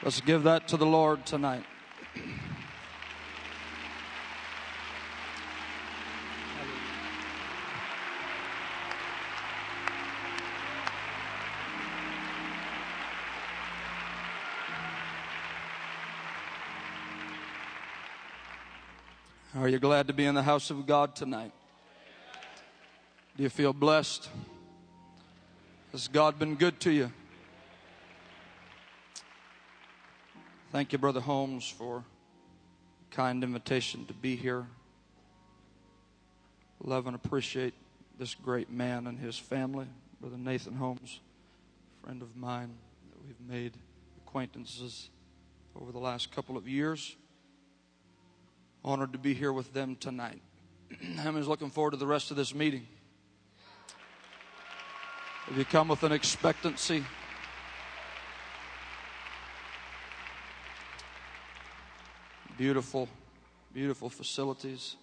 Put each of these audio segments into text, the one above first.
Let's give that to the Lord tonight. Are you glad to be in the house of God tonight? Do you feel blessed? Has God been good to you? Thank you, Brother Holmes, for kind invitation to be here. Love and appreciate this great man and his family. Brother Nathan Holmes, friend of mine that we've made acquaintances over the last couple of years. Honored to be here with them tonight. I'm looking forward to the rest of this meeting. Have you come with an expectancy? Beautiful, beautiful facilities.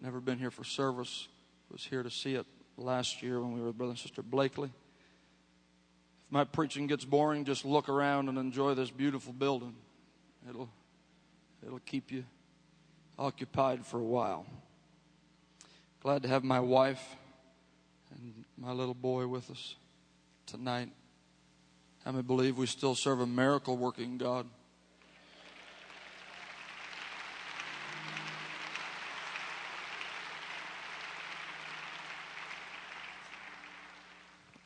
Never been here for service. Was here to see it last year when we were with Brother and Sister Blakely. If my preaching gets boring, just look around and enjoy this beautiful building. It'll, it'll keep you occupied for a while. Glad to have my wife and my little boy with us tonight. How many believe we still serve a miracle working God?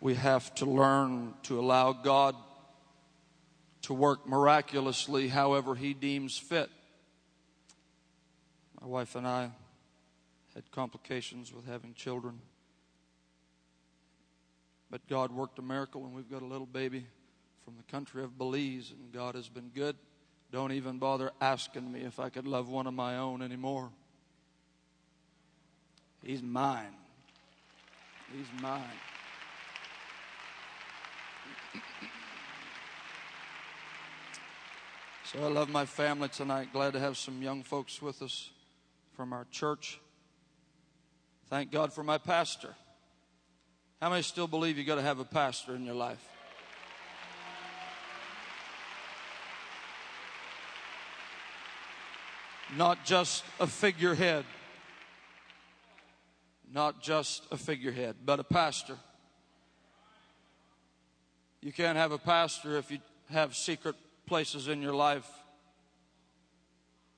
We have to learn to allow God to work miraculously however He deems fit. My wife and I had complications with having children. But God worked a miracle, and we've got a little baby from the country of Belize, and God has been good. Don't even bother asking me if I could love one of my own anymore. He's mine. He's mine. So I love my family tonight. Glad to have some young folks with us from our church. Thank God for my pastor. How many still believe you got to have a pastor in your life? Not just a figurehead. Not just a figurehead, but a pastor. You can't have a pastor if you have secret places in your life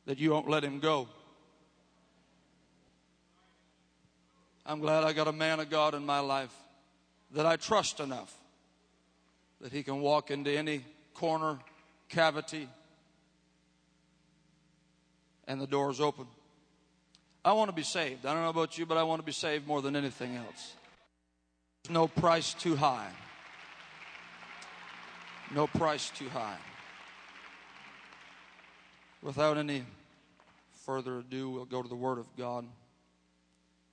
that you won't let him go. I'm glad I got a man of God in my life that I trust enough that he can walk into any corner, cavity, and the door's open. I want to be saved. I don't know about you, but I want to be saved more than anything else. There's no price too high. No price too high. Without any further ado, we'll go to the Word of God.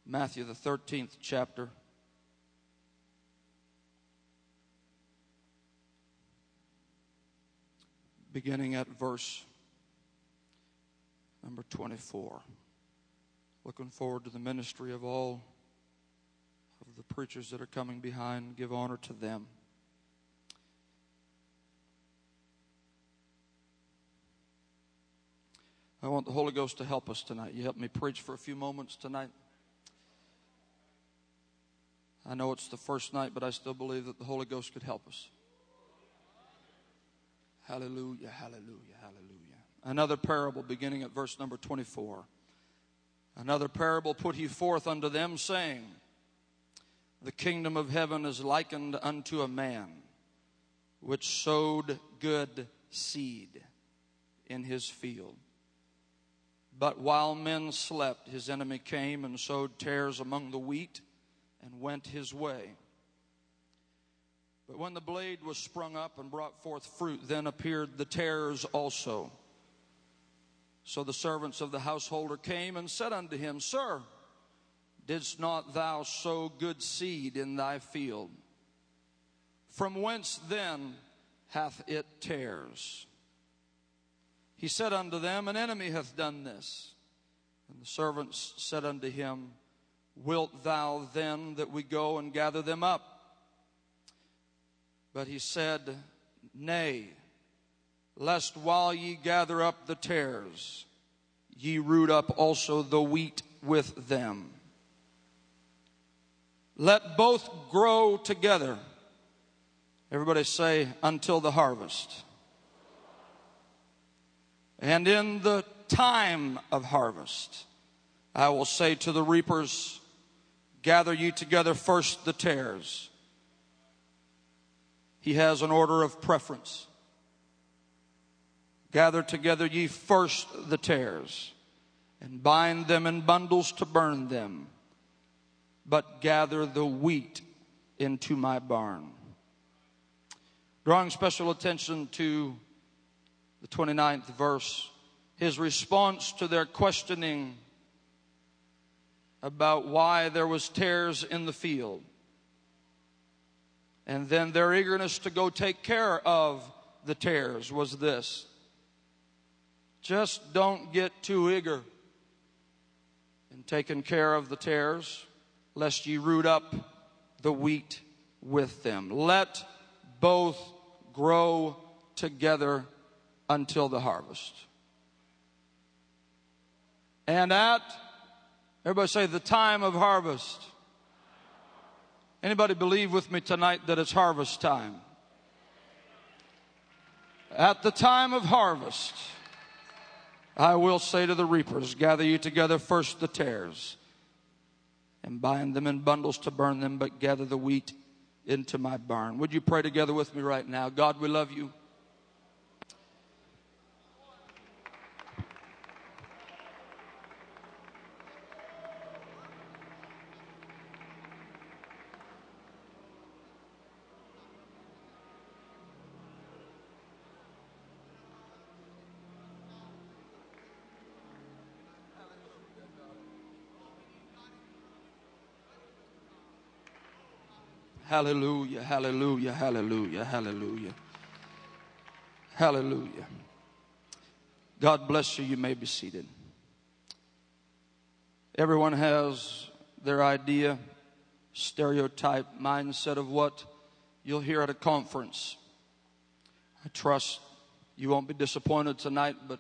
Matthew, the 13th chapter. Beginning at verse number 24. Looking forward to the ministry of all of the preachers that are coming behind. Give honor to them. I want the Holy Ghost to help us tonight. You help me preach for a few moments tonight. I know it's the first night, but I still believe that the Holy Ghost could help us. Hallelujah, hallelujah, hallelujah. Another parable beginning at verse number 24. Another parable put he forth unto them, saying, The kingdom of heaven is likened unto a man which sowed good seed in his field. But while men slept, his enemy came and sowed tares among the wheat and went his way. But when the blade was sprung up and brought forth fruit, then appeared the tares also. So the servants of the householder came and said unto him, Sir, didst not thou sow good seed in thy field? From whence then hath it tares? He said unto them, An enemy hath done this. And the servants said unto him, Wilt thou then that we go and gather them up? But he said, Nay, lest while ye gather up the tares, ye root up also the wheat with them. Let both grow together. Everybody say, until the harvest. And in the time of harvest, I will say to the reapers, Gather ye together first the tares. He has an order of preference. Gather together ye first the tares, and bind them in bundles to burn them, but gather the wheat into my barn. Drawing special attention to the 29th verse, his response to their questioning about why there was tares in the field. And then their eagerness to go take care of the tares was this. Just don't get too eager in taking care of the tares, lest ye root up the wheat with them. Let both grow together until the harvest. And at, everybody say, the time of harvest. Anybody believe with me tonight that it's harvest time? At the time of harvest, I will say to the reapers, gather you together first the tares and bind them in bundles to burn them, but gather the wheat into my barn. Would you pray together with me right now? God, we love you. Hallelujah, hallelujah, hallelujah, hallelujah. Hallelujah. God bless you. You may be seated. Everyone has their idea, stereotype, mindset of what you'll hear at a conference. I trust you won't be disappointed tonight, but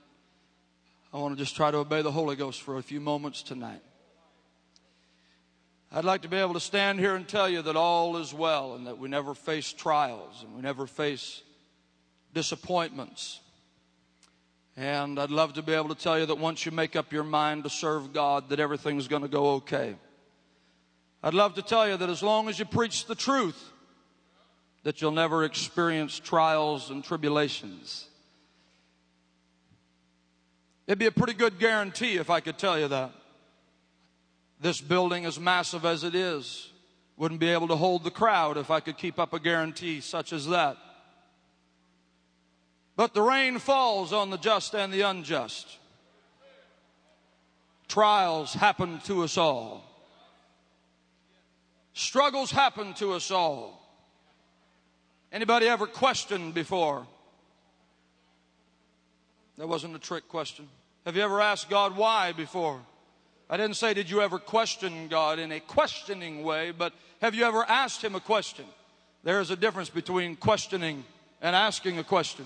I want to just try to obey the Holy Ghost for a few moments tonight. I'd like to be able to stand here and tell you that all is well and that we never face trials and we never face disappointments. And I'd love to be able to tell you that once you make up your mind to serve God, that everything's going to go okay. I'd love to tell you that as long as you preach the truth, that you'll never experience trials and tribulations. It'd be a pretty good guarantee if I could tell you that. This building, as massive as it is, wouldn't be able to hold the crowd if I could keep up a guarantee such as that. But the rain falls on the just and the unjust. Trials happen to us all. Struggles happen to us all. Anybody ever questioned before? That wasn't a trick question. Have you ever asked God why before? I didn't say, did you ever question God in a questioning way, but have you ever asked Him a question? There is a difference between questioning and asking a question.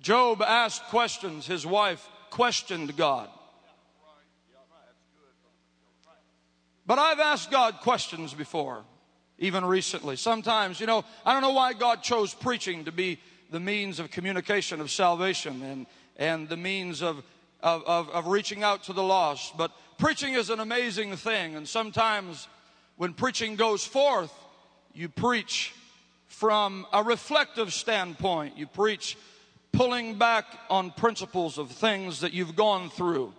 Job asked questions, his wife questioned God. But I've asked God questions before, even recently. Sometimes, you know, I don't know why God chose preaching to be the means of communication of salvation and, and the means of of, of, of reaching out to the lost. But preaching is an amazing thing. And sometimes when preaching goes forth, you preach from a reflective standpoint. You preach pulling back on principles of things that you've gone through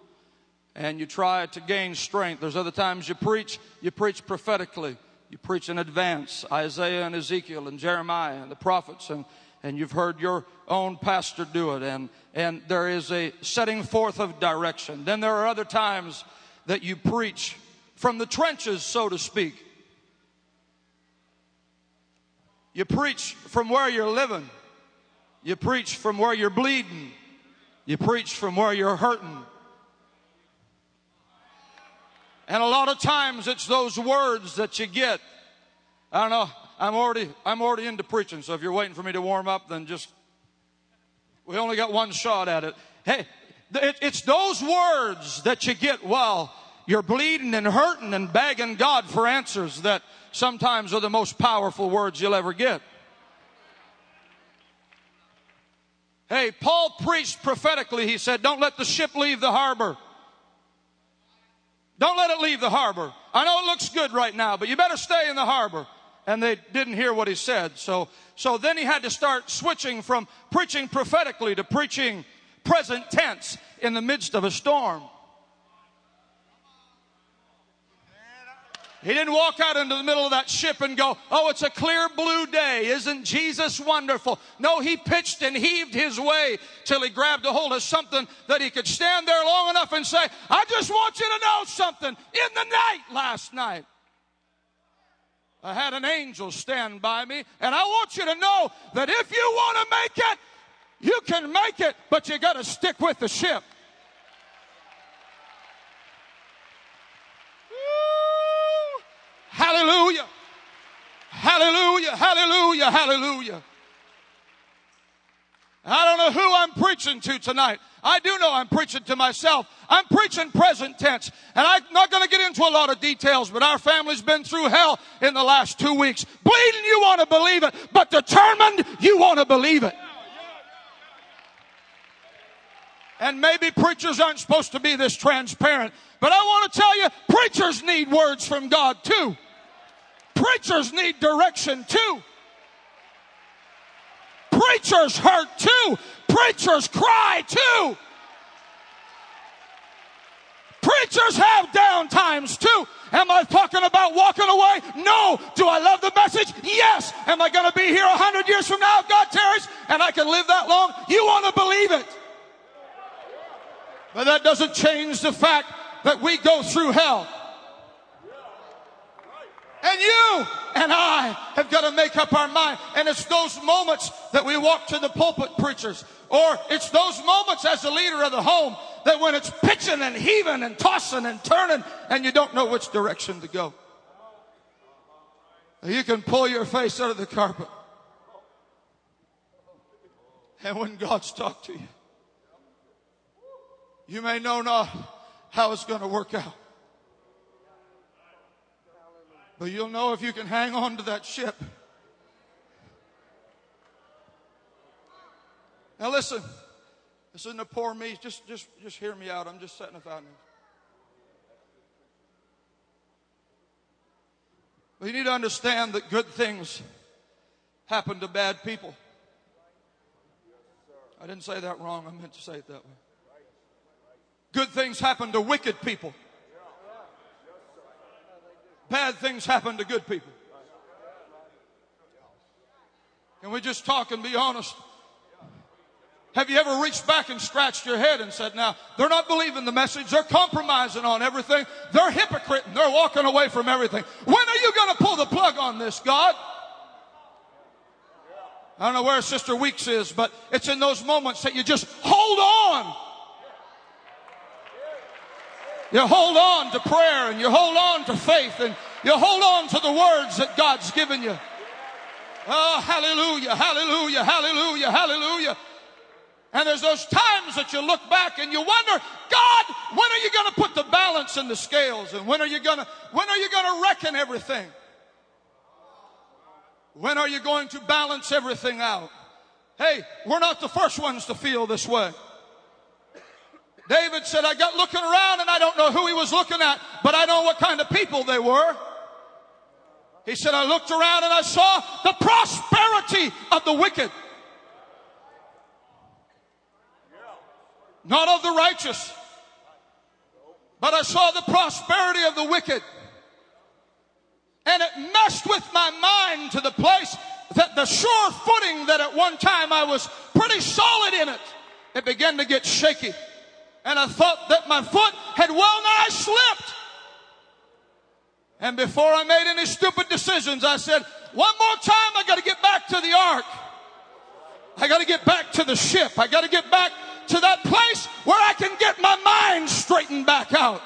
and you try to gain strength. There's other times you preach, you preach prophetically. You preach in advance, Isaiah and Ezekiel and Jeremiah and the prophets and and you've heard your own pastor do it, and, and there is a setting forth of direction. Then there are other times that you preach from the trenches, so to speak. You preach from where you're living. You preach from where you're bleeding. You preach from where you're hurting. And a lot of times it's those words that you get. I don't know. I'm already, I'm already into preaching, so if you're waiting for me to warm up, then just We only got one shot at it. Hey, it's those words that you get while you're bleeding and hurting and begging God for answers that sometimes are the most powerful words you'll ever get. Hey, Paul preached prophetically. He said, Don't let the ship leave the harbor. Don't let it leave the harbor. I know it looks good right now, but you better stay in the harbor. And they didn't hear what he said. So, so then he had to start switching from preaching prophetically to preaching present tense in the midst of a storm. He didn't walk out into the middle of that ship and go, Oh, it's a clear blue day. Isn't Jesus wonderful? No, he pitched and heaved his way till he grabbed a hold of something that he could stand there long enough and say, I just want you to know something. In the night last night, I had an angel stand by me, and I want you to know that if you want to make it, you can make it, but you got to stick with the ship. Hallelujah. Hallelujah. Hallelujah. Hallelujah. I don't know who I'm preaching to tonight. I do know I'm preaching to myself. I'm preaching present tense. And I'm not going to get into a lot of details, but our family's been through hell in the last two weeks. Bleeding, you want to believe it, but determined, you want to believe it. And maybe preachers aren't supposed to be this transparent, but I want to tell you, preachers need words from God too. Preachers need direction too. Preachers hurt too. Preachers cry too. Preachers have down times too. Am I talking about walking away? No. Do I love the message? Yes. Am I going to be here a hundred years from now if God tarries and I can live that long? You want to believe it. But that doesn't change the fact that we go through hell. And you and I have got to make up our mind. And it's those moments that we walk to the pulpit preachers. Or it's those moments as the leader of the home that when it's pitching and heaving and tossing and turning and you don't know which direction to go. You can pull your face out of the carpet. And when God's talked to you, you may know not how it's going to work out. But you'll know if you can hang on to that ship. Now listen, this isn't a poor me. Just, just, just hear me out. I'm just setting a foundation. But you need to understand that good things happen to bad people. I didn't say that wrong. I meant to say it that way. Good things happen to wicked people. Bad things happen to good people. Can we just talk and be honest? Have you ever reached back and scratched your head and said, now, they're not believing the message. They're compromising on everything. They're hypocrite and they're walking away from everything. When are you going to pull the plug on this, God? I don't know where Sister Weeks is, but it's in those moments that you just hold on you hold on to prayer and you hold on to faith and you hold on to the words that God's given you. Oh, hallelujah, hallelujah, hallelujah, hallelujah. And there's those times that you look back and you wonder, God, when are you going to put the balance in the scales? And when are you going to, when are you going to reckon everything? When are you going to balance everything out? Hey, we're not the first ones to feel this way. David said, I got looking around and I don't know who he was looking at, but I know what kind of people they were. He said, I looked around and I saw the prosperity of the wicked. Not of the righteous, but I saw the prosperity of the wicked. And it messed with my mind to the place that the sure footing that at one time I was pretty solid in it, it began to get shaky and I thought that my foot had well nigh slipped. And before I made any stupid decisions, I said, one more time, I got to get back to the ark. I got to get back to the ship. I got to get back to that place where I can get my mind straightened back out.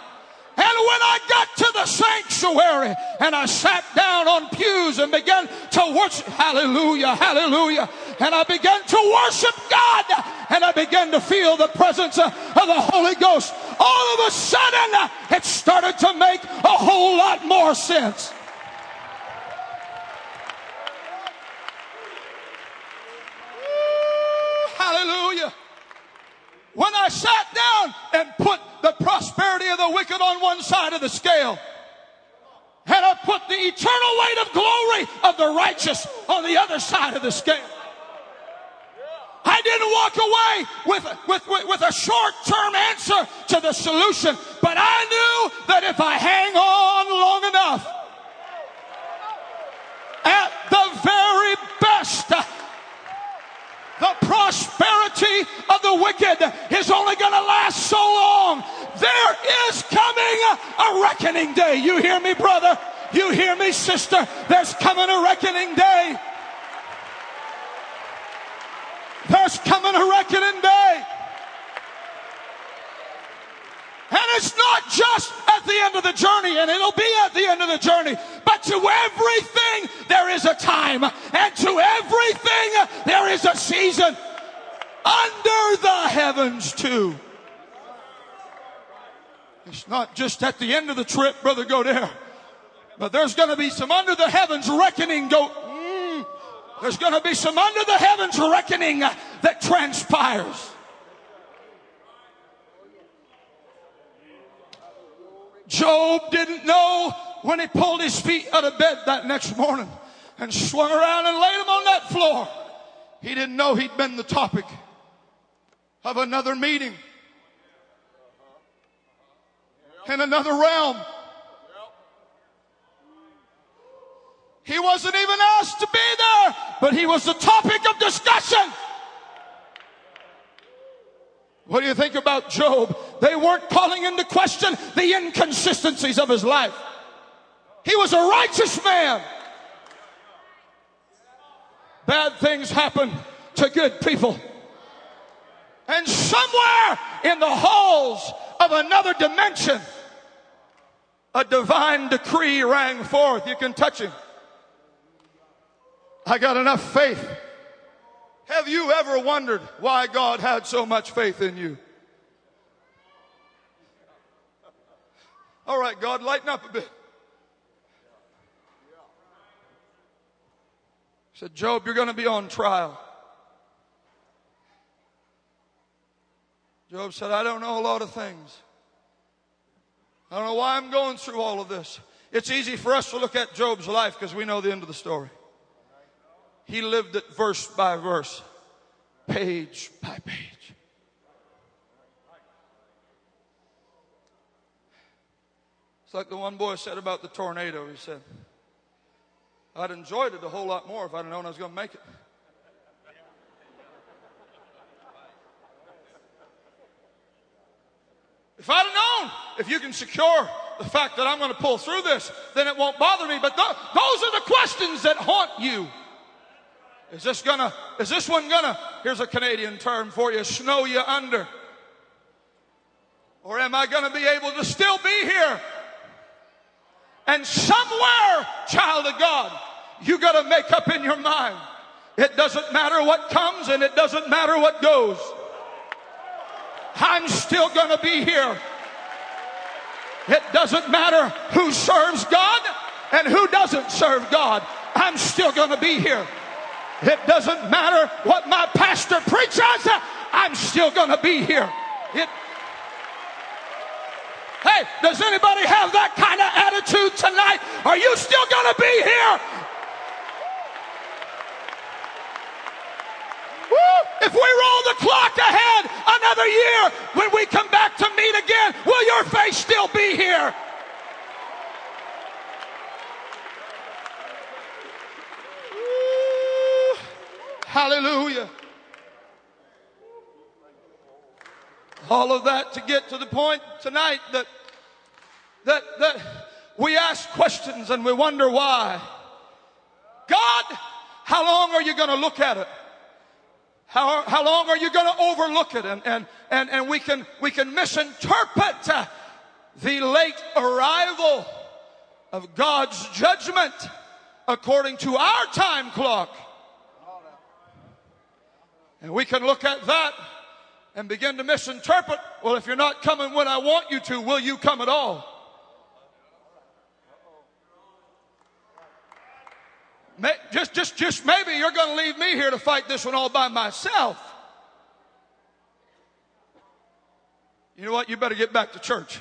And when I got to the sanctuary and I sat down on pews and began to worship, hallelujah, hallelujah, and I began to worship God and I began to feel the presence of the Holy Ghost. All of a sudden, it started to make a whole lot more sense. Hallelujah. When I sat down and put the prosperity of the wicked on one side of the scale, and I put the eternal weight of glory of the righteous on the other side of the scale. I didn't walk away with, with, with, with a short term answer to the solution, but I knew that if I hang on long enough, at the very best, the prosperity of the wicked is only going to last so long. There is coming a reckoning day. You hear me, brother? You hear me, sister? There's coming a reckoning day. There's coming a reckoning day. And it's not just at the end of the journey, and it'll be at the end of the journey, but to everything there is a time, and to everything there is a season under the heavens, too. It's not just at the end of the trip, Brother Godere, but there's going to be some under the heavens reckoning go. There's going to be some under the heavens reckoning that transpires. Job didn't know when he pulled his feet out of bed that next morning and swung around and laid them on that floor. He didn't know he'd been the topic of another meeting in another realm. He wasn't even asked to be there, but he was the topic of discussion. What do you think about Job? They weren't calling into question the inconsistencies of his life. He was a righteous man. Bad things happen to good people. And somewhere in the halls of another dimension, a divine decree rang forth. You can touch him. I got enough faith have you ever wondered why God had so much faith in you? All right, God, lighten up a bit. He said, Job, you're going to be on trial. Job said, I don't know a lot of things. I don't know why I'm going through all of this. It's easy for us to look at Job's life because we know the end of the story. He lived it verse by verse, page by page. It's like the one boy said about the tornado. He said, I'd enjoyed it a whole lot more if I'd known I was going to make it. If I'd known, if you can secure the fact that I'm going to pull through this, then it won't bother me. But th- those are the questions that haunt you. Is this gonna, is this one gonna, here's a Canadian term for you, snow you under? Or am I gonna be able to still be here? And somewhere, child of God, you gotta make up in your mind. It doesn't matter what comes and it doesn't matter what goes. I'm still gonna be here. It doesn't matter who serves God and who doesn't serve God. I'm still gonna be here. It doesn't matter what my pastor preaches, I'm still going to be here. It, hey, does anybody have that kind of attitude tonight? Are you still going to be here? If we roll the clock ahead another year, when we come back to meet again, will your face still be here? Hallelujah. All of that to get to the point tonight that, that, that we ask questions and we wonder why. God, how long are you going to look at it? How, how long are you going to overlook it? And, and, and, and we can, we can misinterpret the late arrival of God's judgment according to our time clock. And we can look at that and begin to misinterpret. Well, if you're not coming when I want you to, will you come at all? Just, just, just maybe you're going to leave me here to fight this one all by myself. You know what? You better get back to church.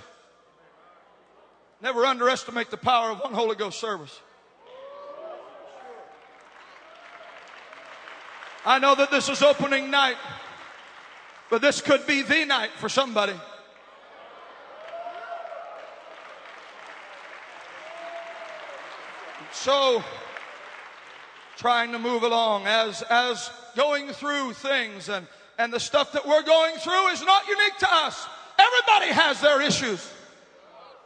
Never underestimate the power of one Holy Ghost service. I know that this is opening night, but this could be the night for somebody. So, trying to move along as, as going through things and, and the stuff that we're going through is not unique to us. Everybody has their issues.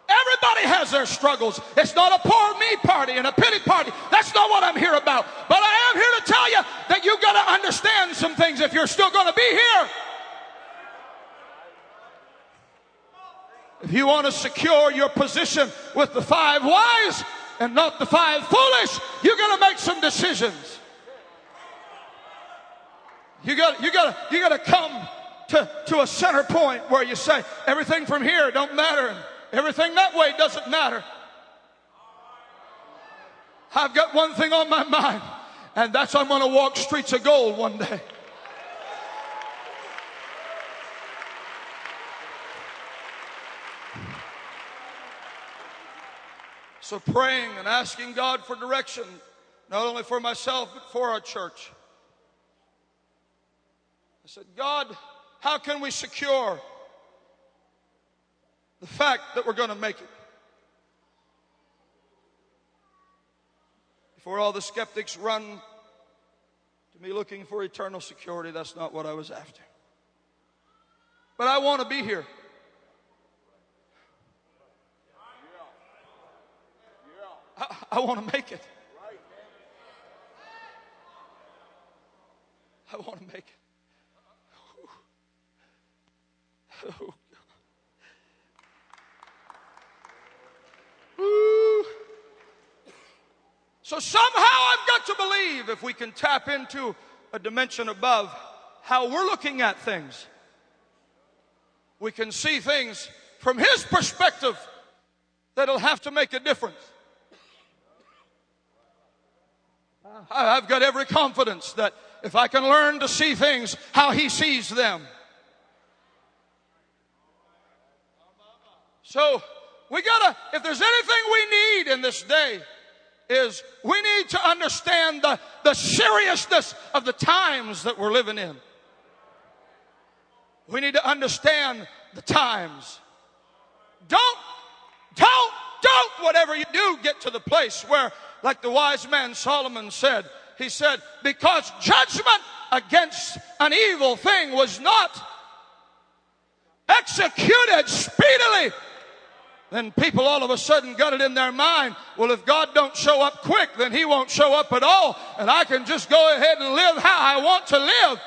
Everybody has their struggles. It's not a poor me party and a pity party. That's not what I'm here about. But I am here to tell you that you've got to understand some things if you're still going to be here. If you want to secure your position with the five wise and not the five foolish, you're going to make some decisions. You got, you got, you got to come to, to a center point where you say, everything from here don't matter. Everything that way doesn't matter. I've got one thing on my mind, and that's I'm going to walk streets of gold one day. So, praying and asking God for direction, not only for myself, but for our church. I said, God, how can we secure the fact that we're going to make it. Before all the skeptics run to me looking for eternal security, that's not what I was after. But I want to be here. I, I want to make it. I want to make it. Mm. So somehow I've got to believe if we can tap into a dimension above how we're looking at things, we can see things from his perspective that'll have to make a difference. I've got every confidence that if I can learn to see things how he sees them. So we gotta, if there's anything we need in this day, is we need to understand the, the seriousness of the times that we're living in. We need to understand the times. Don't, don't, don't, whatever you do, get to the place where, like the wise man Solomon said, he said, because judgment against an evil thing was not executed speedily then people all of a sudden got it in their mind, well, if God don't show up quick, then he won't show up at all, and I can just go ahead and live how I want to live.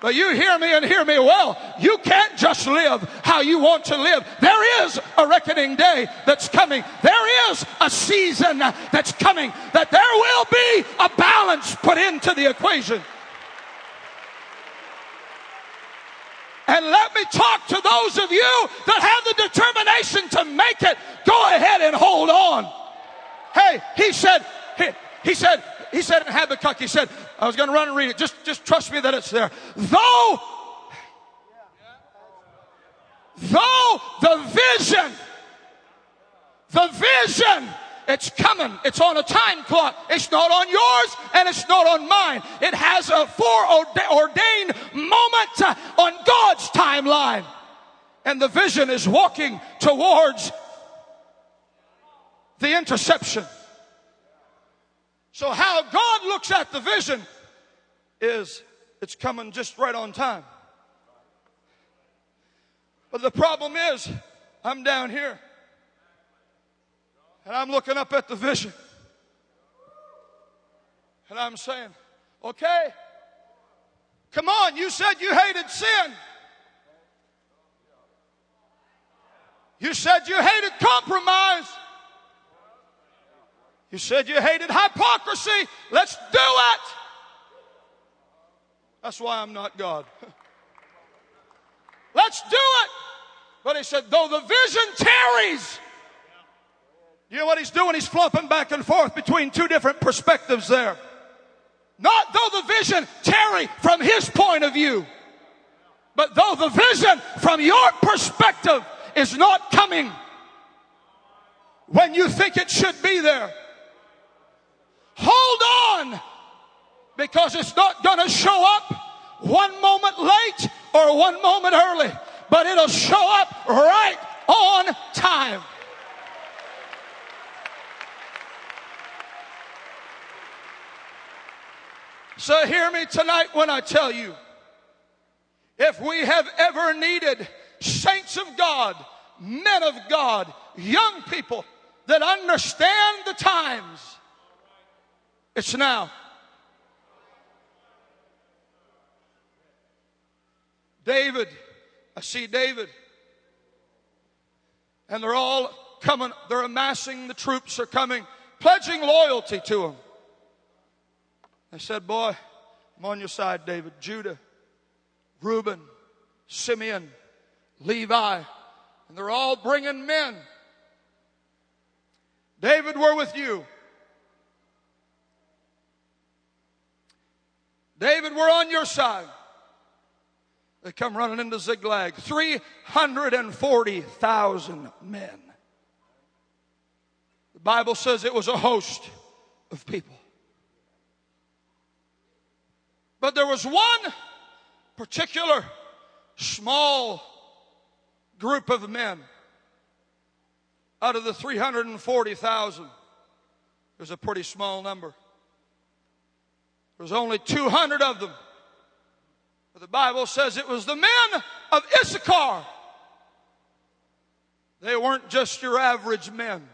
But you hear me and hear me well. You can't just live how you want to live. There is a reckoning day that's coming. There is a season that's coming that there will be a balance put into the equation. And let me talk to those of you that have the determination to make it. Go ahead and hold on. Hey, he said, he, he said, he said in Habakkuk, he said, I was going to run and read it. Just, just trust me that it's there. Though, though the vision, the vision it's coming. It's on a time clock. It's not on yours and it's not on mine. It has a foreordained moment on God's timeline. And the vision is walking towards the interception. So how God looks at the vision is it's coming just right on time. But the problem is, I'm down here. And I'm looking up at the vision. And I'm saying, okay, come on, you said you hated sin. You said you hated compromise. You said you hated hypocrisy. Let's do it. That's why I'm not God. Let's do it. But he said, though the vision tarries, you know what he's doing? He's flopping back and forth between two different perspectives there. Not though the vision tarry from his point of view, but though the vision from your perspective is not coming when you think it should be there. Hold on because it's not going to show up one moment late or one moment early, but it'll show up right on time. So hear me tonight when I tell you if we have ever needed saints of God, men of God, young people that understand the times, it's now. David, I see David. And they're all coming, they're amassing, the troops are coming, pledging loyalty to him. They said, Boy, I'm on your side, David. Judah, Reuben, Simeon, Levi, and they're all bringing men. David, we're with you. David, we're on your side. They come running into Ziklag. 340,000 men. The Bible says it was a host of people. But there was one particular small group of men out of the 340,000. There's a pretty small number. There's only 200 of them. But the Bible says it was the men of Issachar. They weren't just your average men.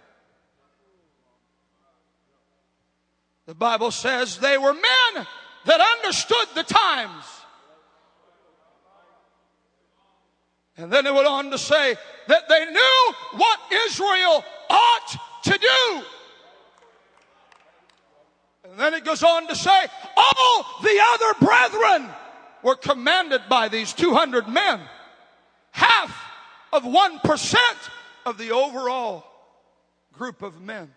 The Bible says they were men that understood the times. And then it went on to say that they knew what Israel ought to do. And then it goes on to say, all the other brethren were commanded by these 200 men. Half of 1% of the overall group of men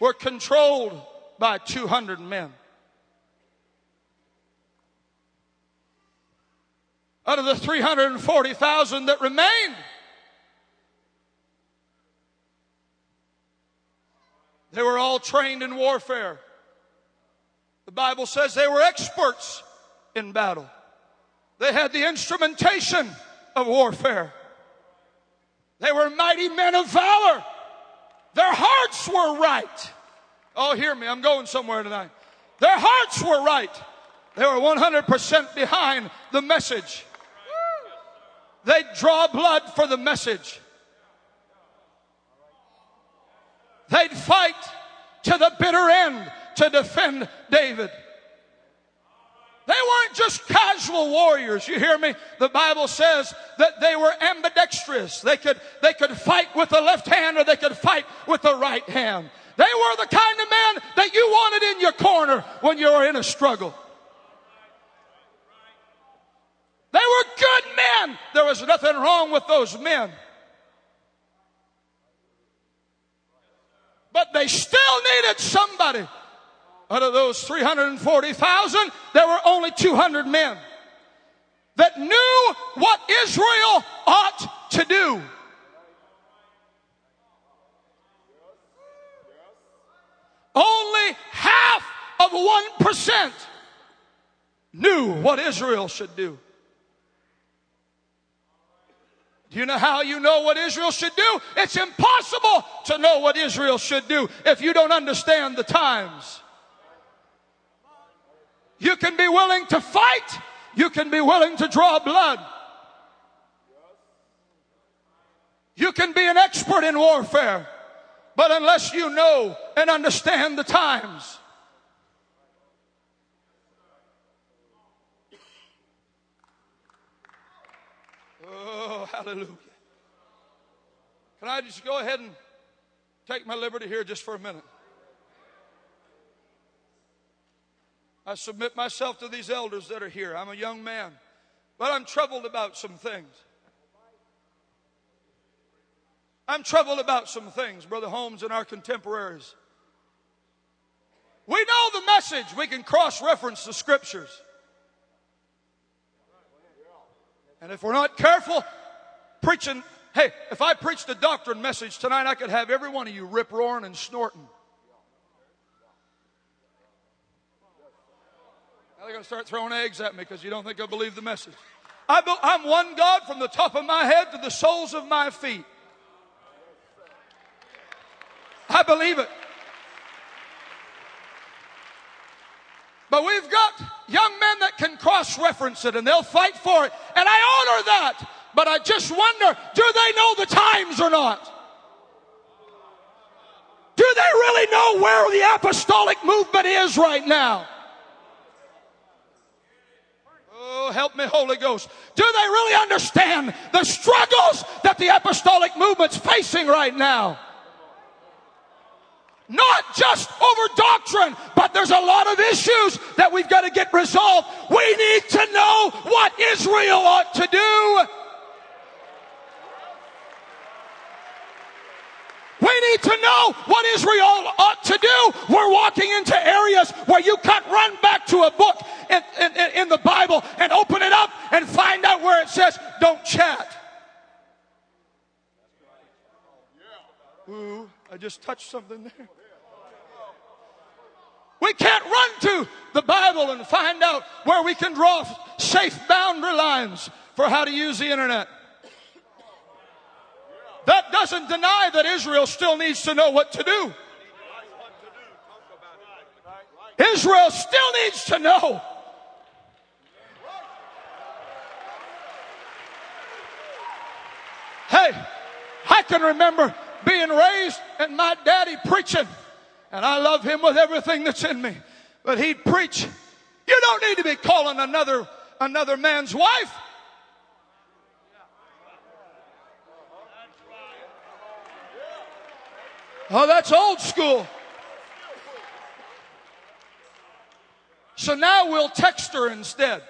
were controlled by 200 men. Out of the 340,000 that remained. They were all trained in warfare. The Bible says they were experts in battle. They had the instrumentation of warfare. They were mighty men of valor. Their hearts were right. Oh, hear me. I'm going somewhere tonight. Their hearts were right. They were 100% behind the message. They draw blood for the message. They'd fight to the bitter end to defend David. They weren't just casual warriors. You hear me? The Bible says that they were ambidextrous. They could, they could fight with the left hand or they could fight with the right hand. They were the kind of men that you wanted in your corner when you were in a struggle. They were good men. There was nothing wrong with those men. But they still needed somebody. Out of those 340,000, there were only 200 men that knew what Israel ought to do. Only half of 1% knew what Israel should do. Do you know how you know what Israel should do? It's impossible to know what Israel should do if you don't understand the times. You can be willing to fight. You can be willing to draw blood. You can be an expert in warfare. But unless you know and understand the times, Oh, hallelujah. Can I just go ahead and take my liberty here just for a minute? I submit myself to these elders that are here. I'm a young man, but I'm troubled about some things. I'm troubled about some things, Brother Holmes and our contemporaries. We know the message. We can cross reference the scriptures. And if we're not careful, preaching, hey, if I preached a doctrine message tonight, I could have every one of you rip roaring and snorting. Now they're going to start throwing eggs at me because you don't think I believe the message. I I'm one God from the top of my head to the soles of my feet. I believe it. But we've got young men that can cross reference it and they'll fight for it. And I honor that. But I just wonder do they know the times or not? Do they really know where the apostolic movement is right now? Oh, help me, Holy Ghost. Do they really understand the struggles that the apostolic movement's facing right now? Not just over doctrine, but there's a lot of issues that we've got to get resolved. We need to know what Israel ought to do. We need to know what Israel ought to do. We're walking into areas where you can't run back to a book in, in, in, the Bible and open it up and find out where it says, don't chat. Ooh, I just touched something there. We can't run to the Bible and find out where we can draw safe boundary lines for how to use the internet. That doesn't deny that Israel still needs to know what to do. Israel still needs to know. Hey, I can remember being raised and my daddy preaching and I love him with everything that's in me. But he'd preach, you don't need to be calling another, another man's wife. Oh, that's old school. So now we'll text her instead.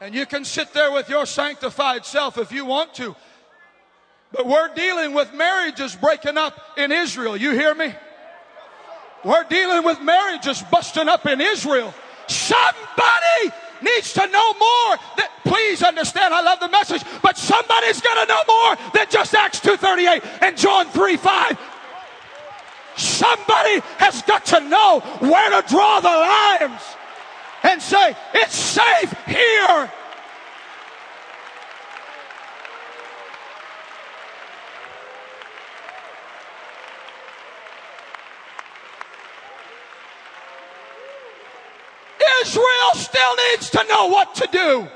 And you can sit there with your sanctified self if you want to. But we're dealing with marriages breaking up in Israel. You hear me? We're dealing with marriages busting up in Israel. Somebody needs to know more. That, please understand, I love the message, but somebody's got to know more than just Acts 2.38 and John 3.5. Somebody has got to know where to draw the lines and say, it's safe here. Israel still needs to know what to do.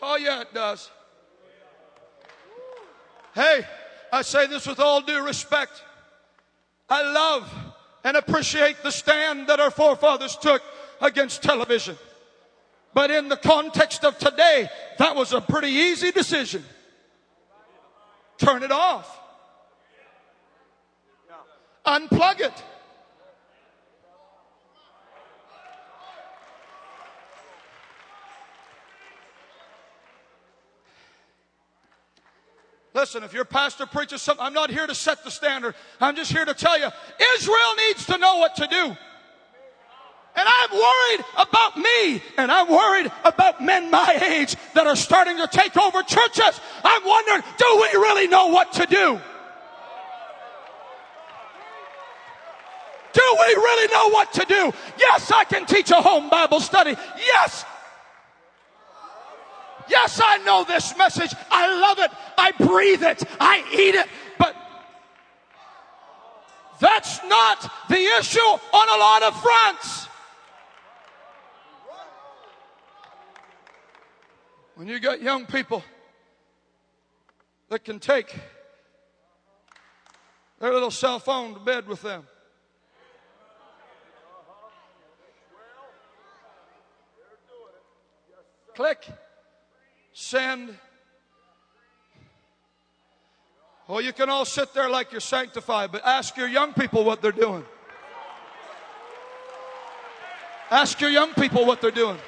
Oh, yeah, it does. Hey, I say this with all due respect. I love and appreciate the stand that our forefathers took against television. But in the context of today, that was a pretty easy decision. Turn it off. Unplug it. Listen, if your pastor preaches something, I'm not here to set the standard. I'm just here to tell you, Israel needs to know what to do. And I'm worried about me, and I'm worried about men my age that are starting to take over churches. I'm wondering, do we really know what to do? Do we really know what to do? Yes, I can teach a home Bible study. Yes. Yes, I know this message. I love it. I breathe it. I eat it. But that's not the issue on a lot of fronts. When you got young people that can take their little cell phone to bed with them. Click. Send. Oh, you can all sit there like you're sanctified, but ask your young people what they're doing. Ask your young people what they're doing.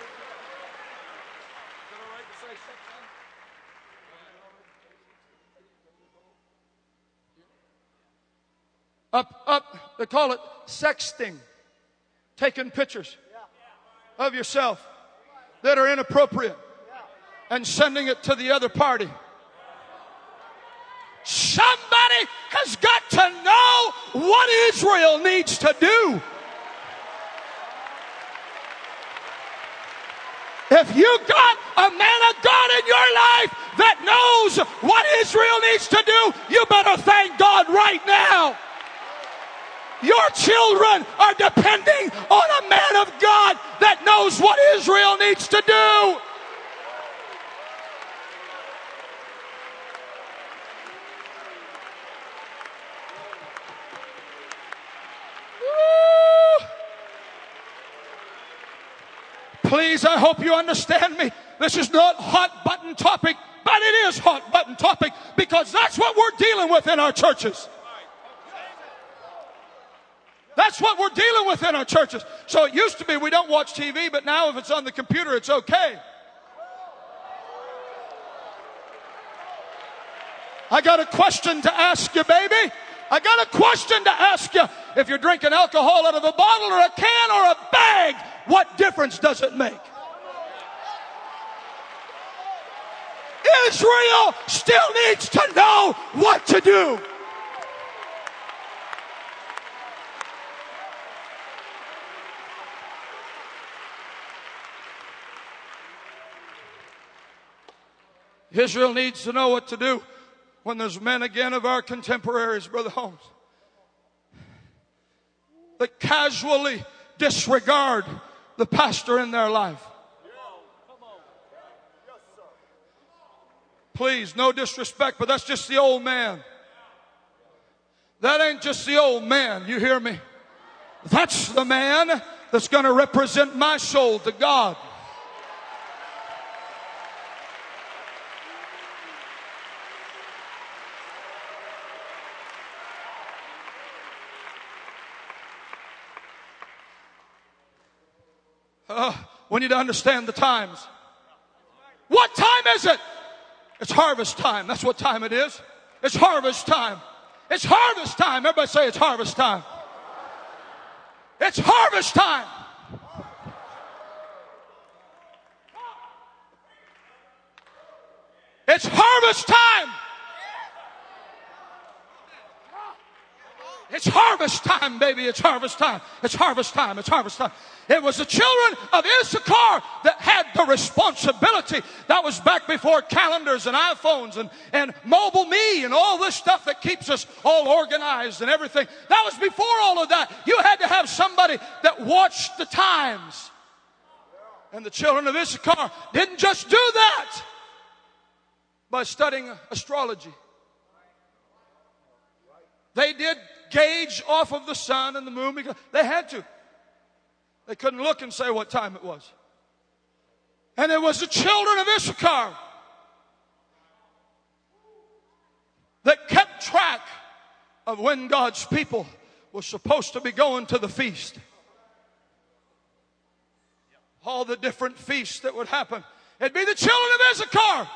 Up, up, they call it sexting. Taking pictures of yourself that are inappropriate and sending it to the other party. Somebody has got to know what Israel needs to do. If you got a man of God in your life that knows what Israel needs to do, you better thank God right now. Your children are depending on a man of God that knows what Israel needs to do. Please, I hope you understand me. This is not hot button topic, but it is hot button topic because that's what we're dealing with in our churches. That's what we're dealing with in our churches. So it used to be we don't watch TV, but now if it's on the computer, it's okay. I got a question to ask you, baby. I got a question to ask you. If you're drinking alcohol out of a bottle or a can or a bag, what difference does it make? Israel still needs to know what to do. Israel needs to know what to do when there's men again of our contemporaries, Brother Holmes, that casually disregard the pastor in their life. Please, no disrespect, but that's just the old man. That ain't just the old man, you hear me? That's the man that's going to represent my soul to God. Uh, we need to understand the times. What time is it? It's harvest time. That's what time it is. It's harvest time. It's harvest time. Everybody say it's harvest time. It's harvest time. It's harvest time. It's harvest time, baby. It's harvest time. It's harvest time. It's harvest time. It was the children of Issachar that had the responsibility. That was back before calendars and iPhones and, and MobileMe and all this stuff that keeps us all organized and everything. That was before all of that. You had to have somebody that watched the times. And the children of Issachar didn't just do that by studying astrology. They did gauge off of the sun and the moon because they had to. They couldn't look and say what time it was. And it was the children of Issachar that kept track of when God's people were supposed to be going to the feast. All the different feasts that would happen. It'd be the children of Issachar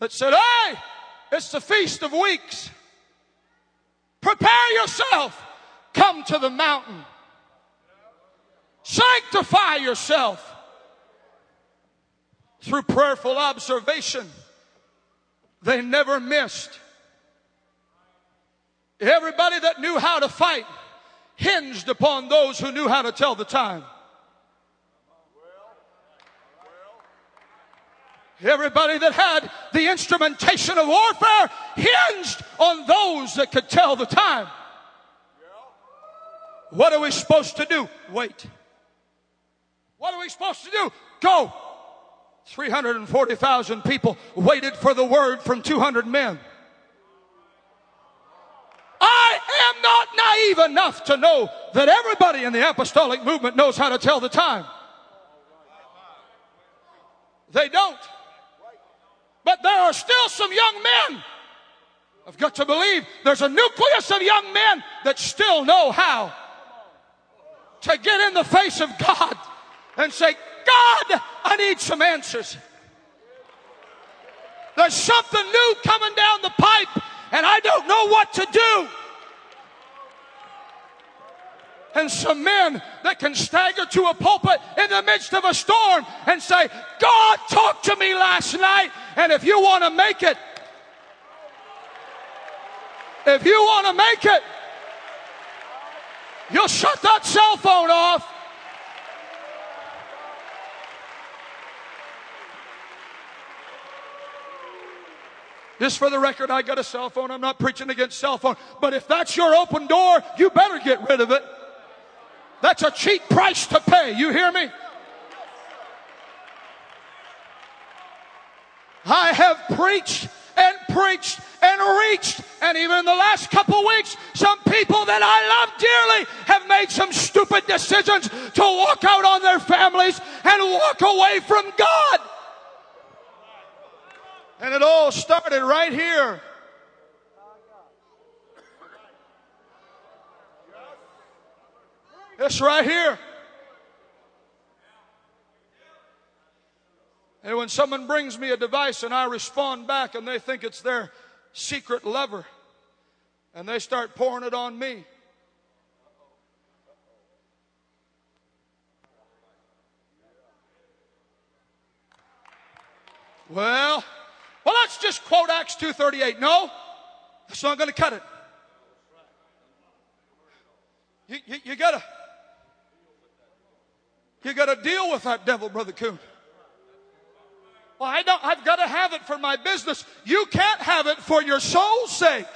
that said, Hey, it's the Feast of Weeks. Prepare yourself. Come to the mountain. Sanctify yourself through prayerful observation. They never missed. Everybody that knew how to fight hinged upon those who knew how to tell the time. Everybody that had the instrumentation of warfare hinged on those that could tell the time. What are we supposed to do? Wait. What are we supposed to do? Go. 340,000 people waited for the word from 200 men. I am not naive enough to know that everybody in the apostolic movement knows how to tell the time. They don't. But there are still some young men I've got to believe there's a nucleus of young men that still know how to get in the face of God and say, God, I need some answers. There's something new coming down the pipe and I don't know what to do. And some men that can stagger to a pulpit in the midst of a storm and say, God talked to me last night. And if you want to make it, if you want to make it, you'll shut that cell phone off. Just for the record, I got a cell phone. I'm not preaching against cell phone. But if that's your open door, you better get rid of it. That's a cheap price to pay. You hear me? I have preached and preached and reached. And even in the last couple weeks, some people that I love dearly have made some stupid decisions to walk out on their families and walk away from God. And it all started right here. It's right here. And when someone brings me a device and I respond back and they think it's their secret lever and they start pouring it on me. Well, well, let's just quote Acts 2.38. No, that's not going to cut it. You, you, you gotta, you gotta deal with that devil, Brother Coon. Well, I don't, I've got to have it for my business. You can't have it for your soul's sake.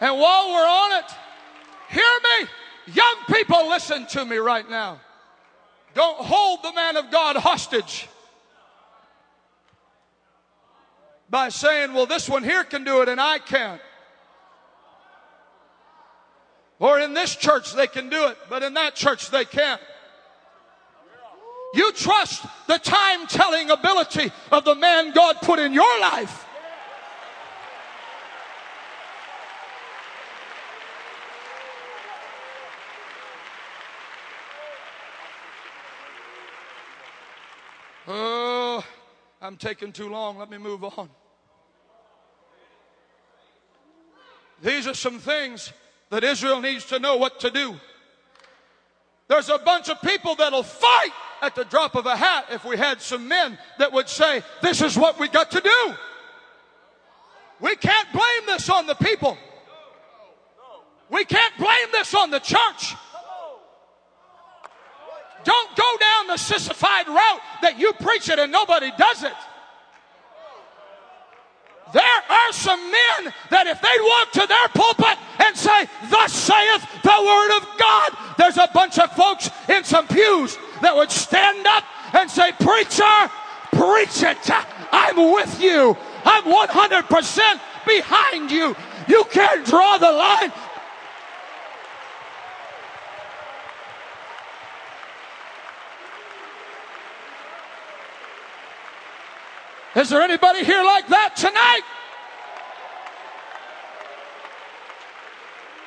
And while we're on it, hear me. Young people, listen to me right now. Don't hold the man of God hostage by saying, well, this one here can do it and I can't. Or in this church they can do it, but in that church they can't. You trust the time telling ability of the man God put in your life. Oh, I'm taking too long. Let me move on. These are some things that Israel needs to know what to do. There's a bunch of people that'll fight at the drop of a hat if we had some men that would say, This is what we got to do. We can't blame this on the people. We can't blame this on the church. Don't go down the sissified route that you preach it and nobody does it. There are some men that if they'd walk to their pulpit and say, Thus saith the word of God, there's a bunch of folks in some pews that would stand up and say, Preacher, preach it. I'm with you. I'm 100% behind you. You can't draw the line. Is there anybody here like that tonight?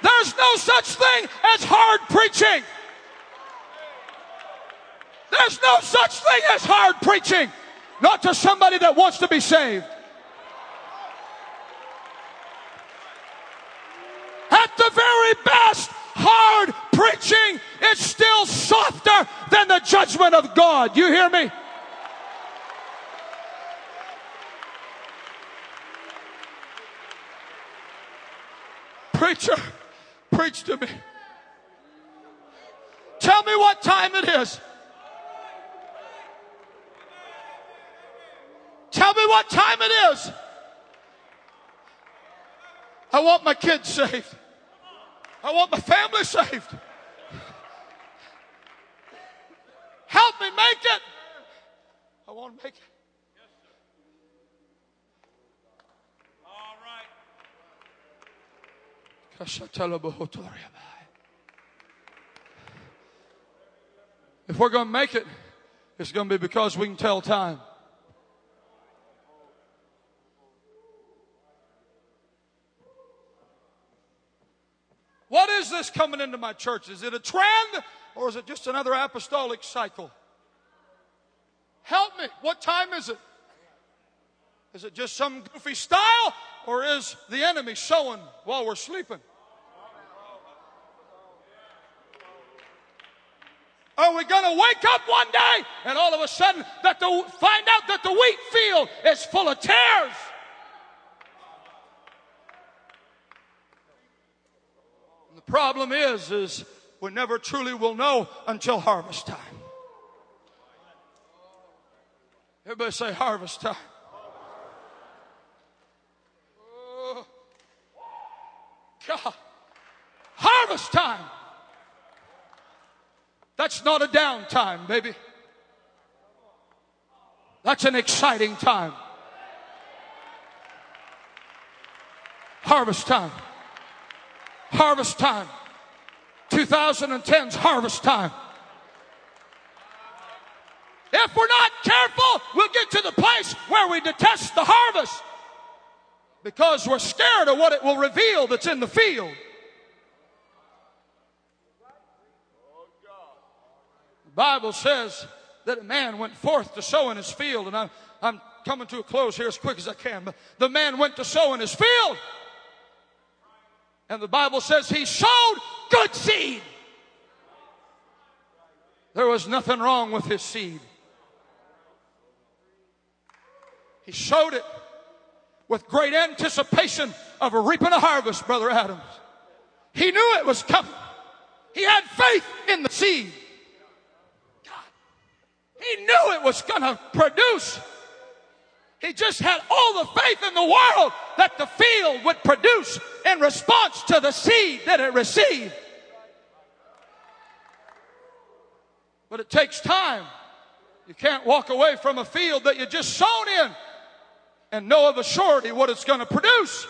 There's no such thing as hard preaching. There's no such thing as hard preaching. Not to somebody that wants to be saved. At the very best, hard preaching is still softer than the judgment of God. You hear me? Preacher, preach to me. Tell me what time it is. Tell me what time it is. I want my kids saved. I want my family saved. Help me make it. I want to make it. If we're going to make it, it's going to be because we can tell time. What is this coming into my church? Is it a trend or is it just another apostolic cycle? Help me. What time is it? Is it just some goofy style or is the enemy sowing while we're sleeping? Are we going to wake up one day and all of a sudden that the, find out that the wheat field is full of tares? And the problem is, is we never truly will know until harvest time. Everybody say harvest time. Oh, God. Harvest time. That's not a downtime, baby. That's an exciting time. Harvest time. Harvest time. 2010's harvest time. If we're not careful, we'll get to the place where we detest the harvest because we're scared of what it will reveal that's in the field. Bible says that a man went forth to sow in his field, and I'm, I'm coming to a close here as quick as I can. But the man went to sow in his field, and the Bible says he sowed good seed. There was nothing wrong with his seed. He sowed it with great anticipation of reaping a harvest, Brother Adams. He knew it was coming. He had faith in the seed. He knew it was going to produce. He just had all the faith in the world that the field would produce in response to the seed that it received. But it takes time. You can't walk away from a field that you just sown in and know of a surety what it's going to produce.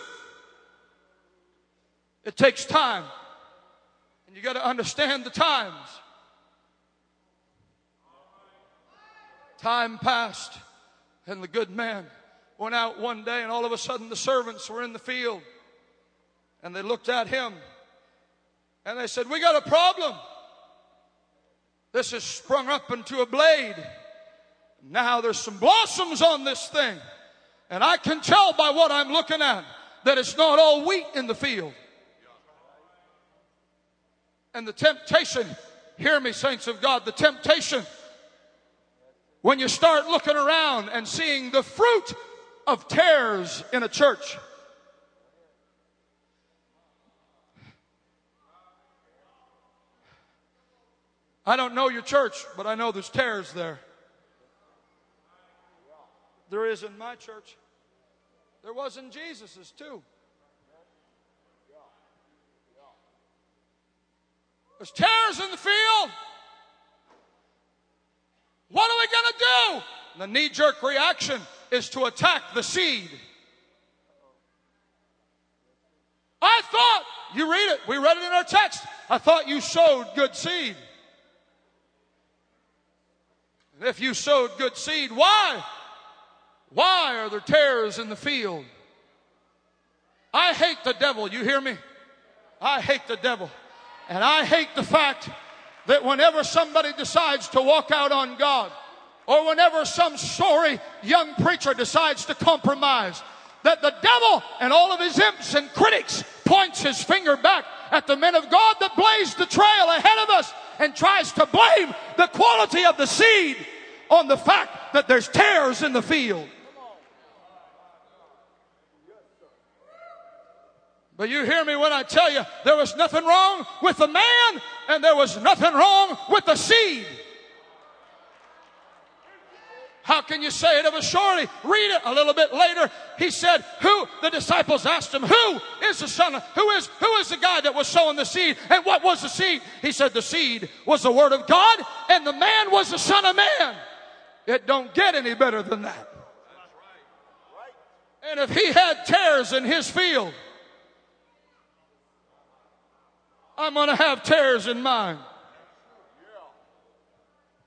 It takes time. And you got to understand the times. Time passed, and the good man went out one day, and all of a sudden the servants were in the field. And they looked at him and they said, We got a problem. This has sprung up into a blade. Now there's some blossoms on this thing. And I can tell by what I'm looking at that it's not all wheat in the field. And the temptation, hear me, saints of God, the temptation when you start looking around and seeing the fruit of tares in a church. I don't know your church, but I know there's tares there. There is in my church. There was in Jesus's too. There's tares in the field. What are we going to do? The knee jerk reaction is to attack the seed. I thought, you read it, we read it in our text. I thought you sowed good seed. And if you sowed good seed, why? Why are there tares in the field? I hate the devil, you hear me? I hate the devil. And I hate the fact that whenever somebody decides to walk out on God, or whenever some sorry young preacher decides to compromise, that the devil and all of his imps and critics points his finger back at the men of God that blazed the trail ahead of us and tries to blame the quality of the seed on the fact that there's tares in the field. But you hear me when I tell you there was nothing wrong with the man and there was nothing wrong with the seed. How can you say it of a surety? Read it a little bit later. He said, Who? The disciples asked him, Who is the son? Of, who is who is the guy that was sowing the seed? And what was the seed? He said, The seed was the word of God, and the man was the son of man. It don't get any better than that. And if he had tares in his field, I'm going to have tares in mine.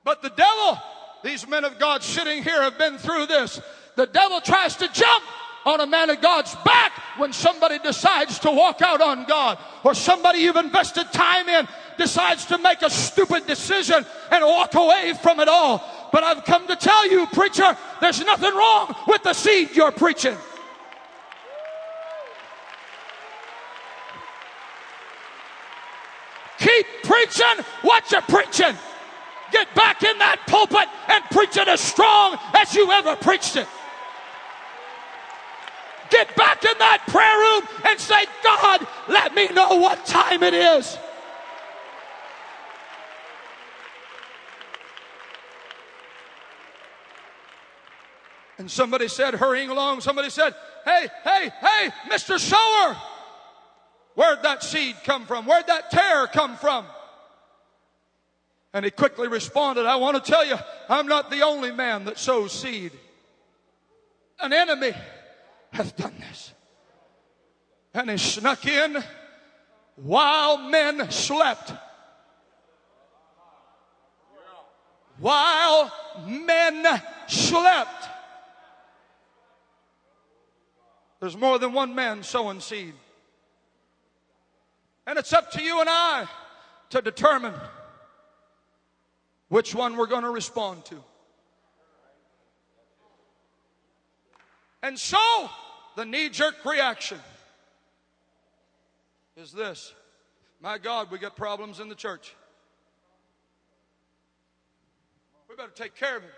But the devil, these men of God sitting here have been through this. The devil tries to jump on a man of God's back when somebody decides to walk out on God or somebody you've invested time in decides to make a stupid decision and walk away from it all. But I've come to tell you, preacher, there's nothing wrong with the seed you're preaching. Keep preaching what you're preaching. Get back in that pulpit and preach it as strong as you ever preached it. Get back in that prayer room and say, God, let me know what time it is. And somebody said, hurrying along, somebody said, Hey, hey, hey, Mr. Sower, where'd that seed come from? Where'd that tare come from? And he quickly responded, I want to tell you, I'm not the only man that sows seed. An enemy hath done this. And he snuck in while men slept. While men slept. There's more than one man sowing seed. And it's up to you and I to determine which one we're going to respond to. And so, the knee jerk reaction is this My God, we got problems in the church. We better take care of it.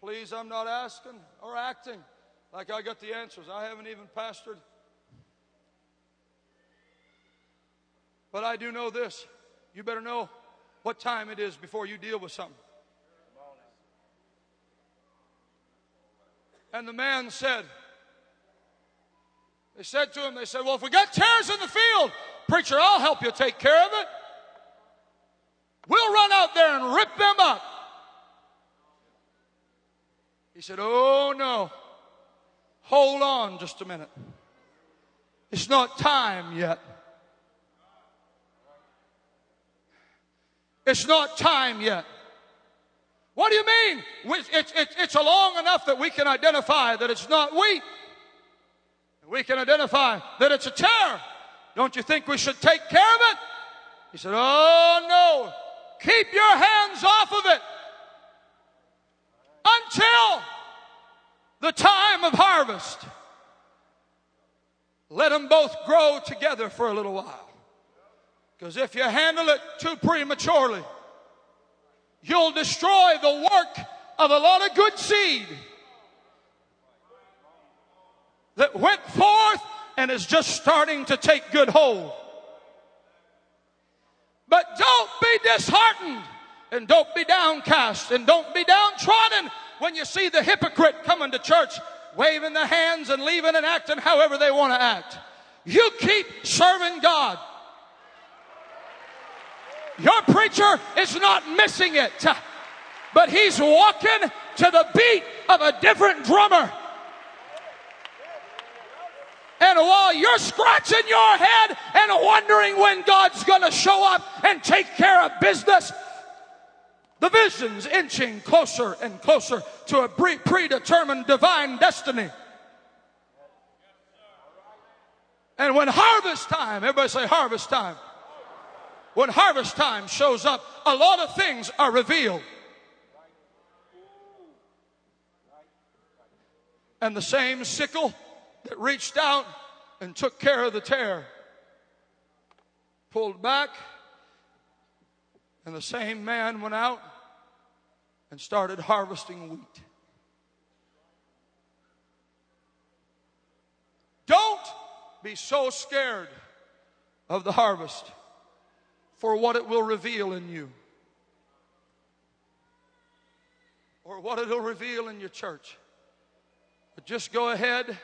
Please, I'm not asking or acting like I got the answers. I haven't even pastored. But I do know this. You better know what time it is before you deal with something. And the man said, they said to him, they said, Well, if we got tares in the field, preacher, I'll help you take care of it. We'll run out there and rip them up. He said, Oh, no. Hold on just a minute. It's not time yet. It's not time yet. What do you mean? It's, it's, it's long enough that we can identify that it's not wheat. We can identify that it's a terror. Don't you think we should take care of it? He said, Oh no, keep your hands off of it until the time of harvest. Let them both grow together for a little while. Because if you handle it too prematurely, you'll destroy the work of a lot of good seed that went forth and is just starting to take good hold. But don't be disheartened and don't be downcast and don't be downtrodden when you see the hypocrite coming to church waving their hands and leaving and acting however they want to act. You keep serving God. Your preacher is not missing it, but he's walking to the beat of a different drummer. And while you're scratching your head and wondering when God's going to show up and take care of business, the vision's inching closer and closer to a pre- predetermined divine destiny. And when harvest time, everybody say harvest time. When harvest time shows up, a lot of things are revealed. And the same sickle that reached out and took care of the tare pulled back, and the same man went out and started harvesting wheat. Don't be so scared of the harvest for what it will reveal in you or what it'll reveal in your church. But just go ahead and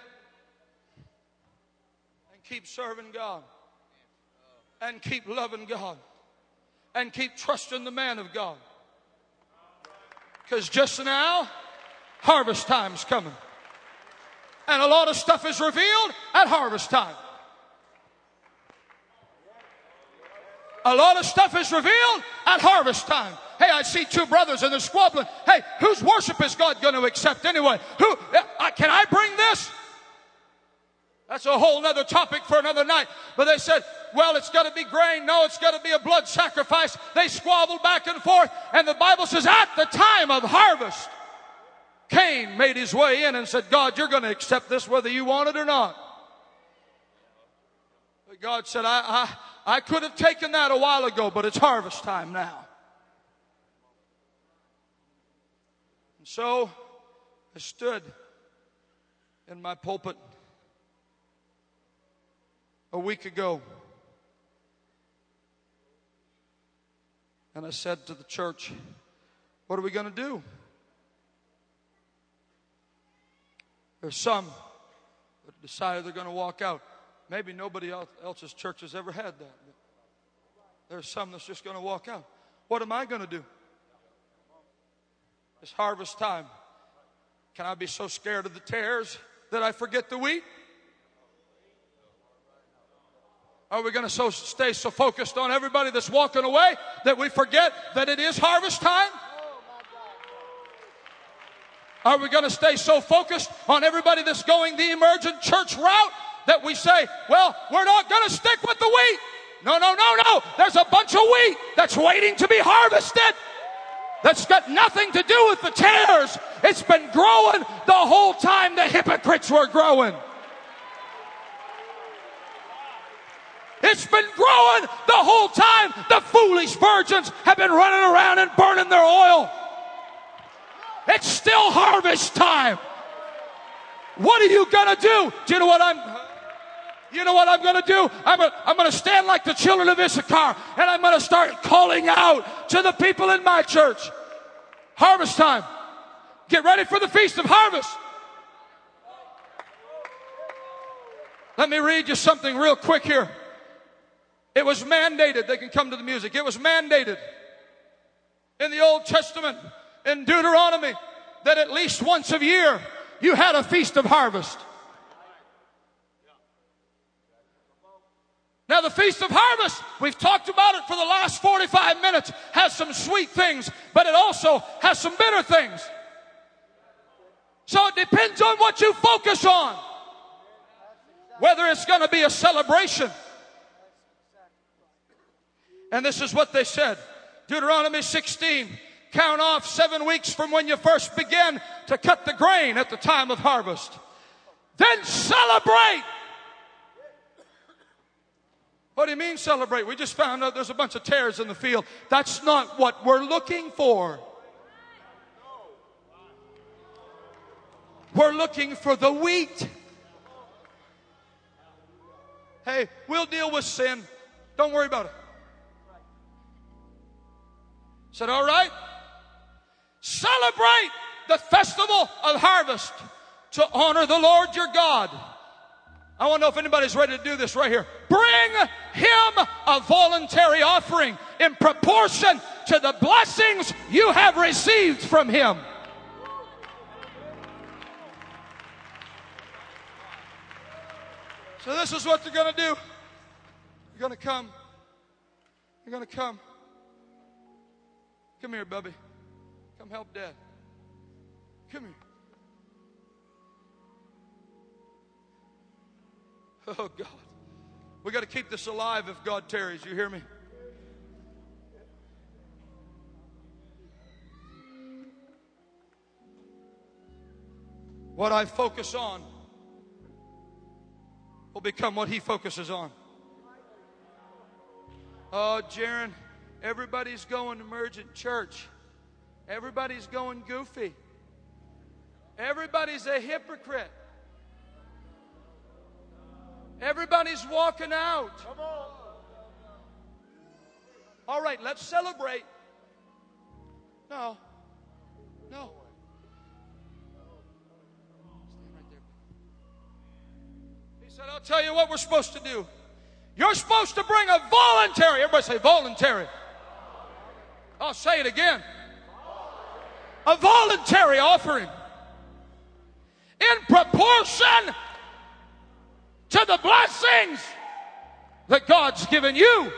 keep serving God and keep loving God and keep trusting the man of God. Because just now, harvest time's coming. And a lot of stuff is revealed at harvest time. A lot of stuff is revealed at harvest time. Hey, I see two brothers and they're squabbling. Hey, whose worship is God going to accept anyway? Who can I bring this? That's a whole nother topic for another night. But they said, well, it's got to be grain. No, it's got to be a blood sacrifice. They squabbled back and forth. And the Bible says, at the time of harvest, Cain made his way in and said, God, you're going to accept this whether you want it or not. But God said, I, I, I could have taken that a while ago, but it's harvest time now. And so I stood in my pulpit a week ago. And I said to the church, What are we going to do? There's some that decided they're going to walk out. Maybe nobody else's church has ever had that. There's some that's just going to walk out. What am I going to do? It's harvest time. Can I be so scared of the tares that I forget the wheat? Are we going to so stay so focused on everybody that's walking away that we forget that it is harvest time? Are we going to stay so focused on everybody that's going the emergent church route that we say, well, we're not going to stick with the wheat? No, no, no, no. There's a bunch of wheat that's waiting to be harvested. That's got nothing to do with the tares. It's been growing the whole time the hypocrites were growing. It's been growing the whole time the foolish virgins have been running around and burning their oil. It's still harvest time. What are you gonna do? Do you know what I'm you know what I'm going to do? I'm going I'm to stand like the children of Issachar and I'm going to start calling out to the people in my church. Harvest time. Get ready for the feast of harvest. Let me read you something real quick here. It was mandated. They can come to the music. It was mandated in the Old Testament in Deuteronomy that at least once a year you had a feast of harvest. Now, the Feast of Harvest, we've talked about it for the last 45 minutes, has some sweet things, but it also has some bitter things. So it depends on what you focus on. Whether it's going to be a celebration. And this is what they said Deuteronomy 16 count off seven weeks from when you first begin to cut the grain at the time of harvest. Then celebrate. What do you mean celebrate? We just found out there's a bunch of tares in the field. That's not what we're looking for. We're looking for the wheat. Hey, we'll deal with sin. Don't worry about it. Said, all right, Celebrate the festival of harvest to honor the Lord your God. I want to know if anybody's ready to do this right here. Bring him a voluntary offering in proportion to the blessings you have received from him. So this is what they're going to do. You're going to come. You're going to come. Come here, Bubby. Come help dad. Come here. Oh, God. We got to keep this alive if God tarries. You hear me? What I focus on will become what he focuses on. Oh, Jaron, everybody's going Emergent Church. Everybody's going goofy. Everybody's a hypocrite. Everybody's walking out. All right, let's celebrate. No. No. He said, I'll tell you what we're supposed to do. You're supposed to bring a voluntary, everybody say voluntary. I'll say it again a voluntary offering in proportion to the blessings that God's given you.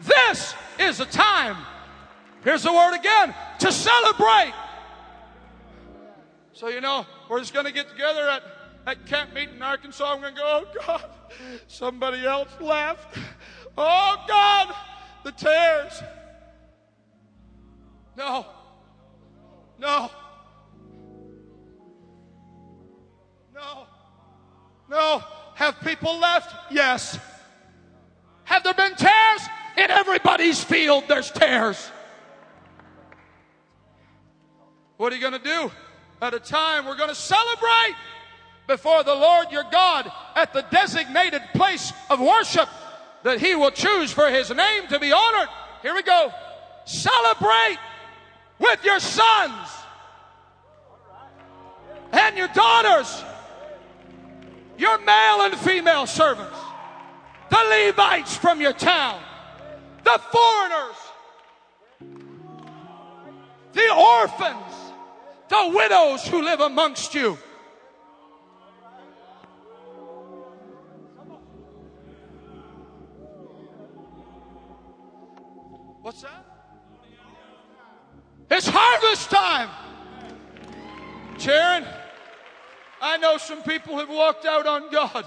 This is a time, here's the word again, to celebrate. So, you know, we're just going to get together at, at camp meeting in Arkansas. I'm going to go, oh God, somebody else left. Oh God, the tares. No. No. No. No. Have people left? Yes. Have there been tares? In everybody's field, there's tares. What are you going to do? At a time we're going to celebrate before the Lord your God at the designated place of worship that He will choose for His name to be honored. Here we go. Celebrate with your sons and your daughters, your male and female servants, the Levites from your town, the foreigners, the orphans, the widows who live amongst you. What's that? It's harvest time. Sharon, I know some people have walked out on God.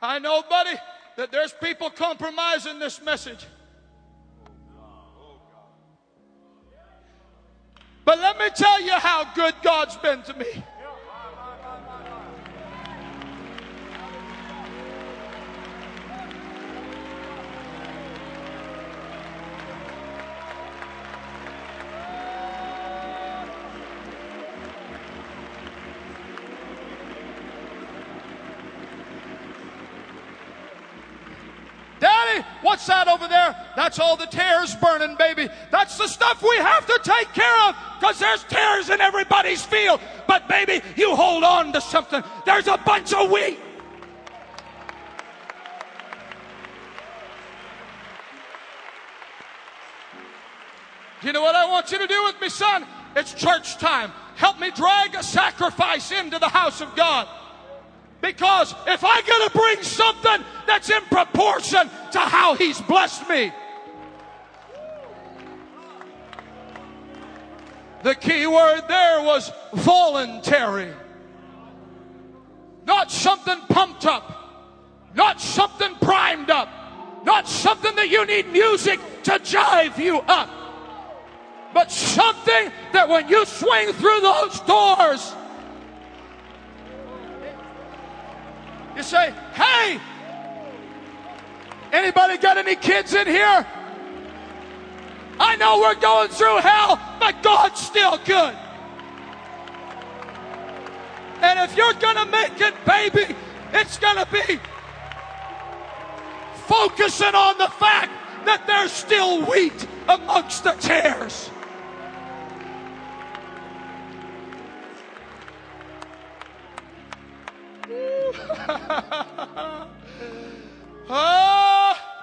I know, buddy, that there's people compromising this message. But let me tell you how good God's been to me. That's all the tares burning, baby. That's the stuff we have to take care of because there's tares in everybody's field. But, baby, you hold on to something. There's a bunch of wheat. You know what I want you to do with me, son? It's church time. Help me drag a sacrifice into the house of God. Because if I got to bring something that's in proportion to how He's blessed me, the key word there was voluntary. Not something pumped up, not something primed up, not something that you need music to jive you up, but something that when you swing through those doors, You say, hey, anybody got any kids in here? I know we're going through hell, but God's still good. And if you're going to make it, baby, it's going to be focusing on the fact that there's still wheat amongst the tares. ah,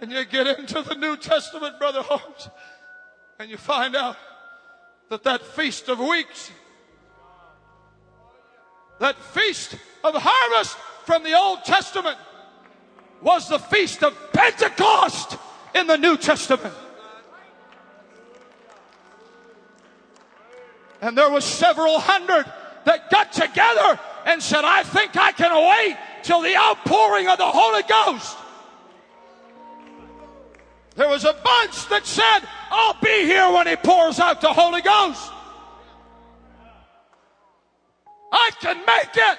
and you get into the New Testament, Brother Holmes, and you find out that that feast of weeks, that feast of harvest from the Old Testament was the feast of Pentecost in the New Testament. And there was several hundred that got together and said, I think I can wait till the outpouring of the Holy Ghost. There was a bunch that said, I'll be here when he pours out the Holy Ghost. I can make it.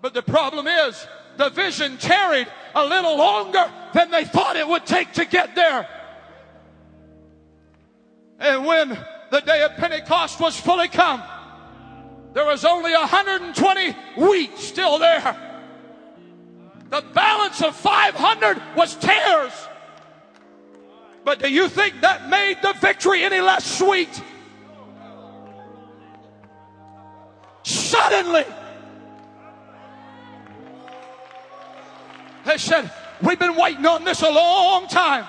But the problem is, the vision tarried a little longer than they thought it would take to get there. And when the day of Pentecost was fully come, there was only 120 wheat still there. The balance of 500 was tares. But do you think that made the victory any less sweet? Suddenly, they said, We've been waiting on this a long time.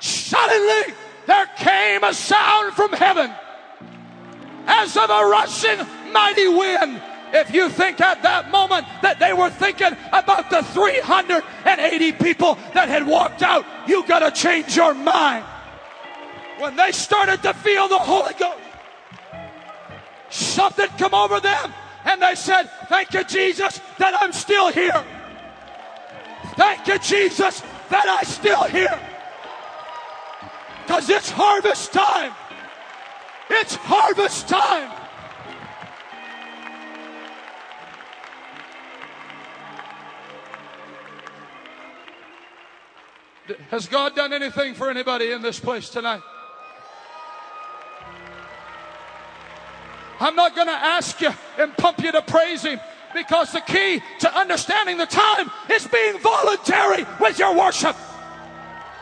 Suddenly, there came a sound from heaven as of a rushing mighty wind. If you think at that moment that they were thinking about the 380 people that had walked out, you got to change your mind. When they started to feel the Holy Ghost, something come over them and they said, Thank you, Jesus, that I'm still here. Thank you, Jesus, that I'm still here. Because it's harvest time. It's harvest time. Has God done anything for anybody in this place tonight? I'm not going to ask you and pump you to praise Him because the key to understanding the time is being voluntary with your worship.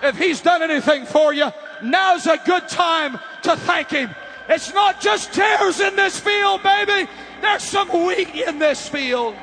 If He's done anything for you, now's a good time to thank Him. It's not just tares in this field, baby. There's some wheat in this field.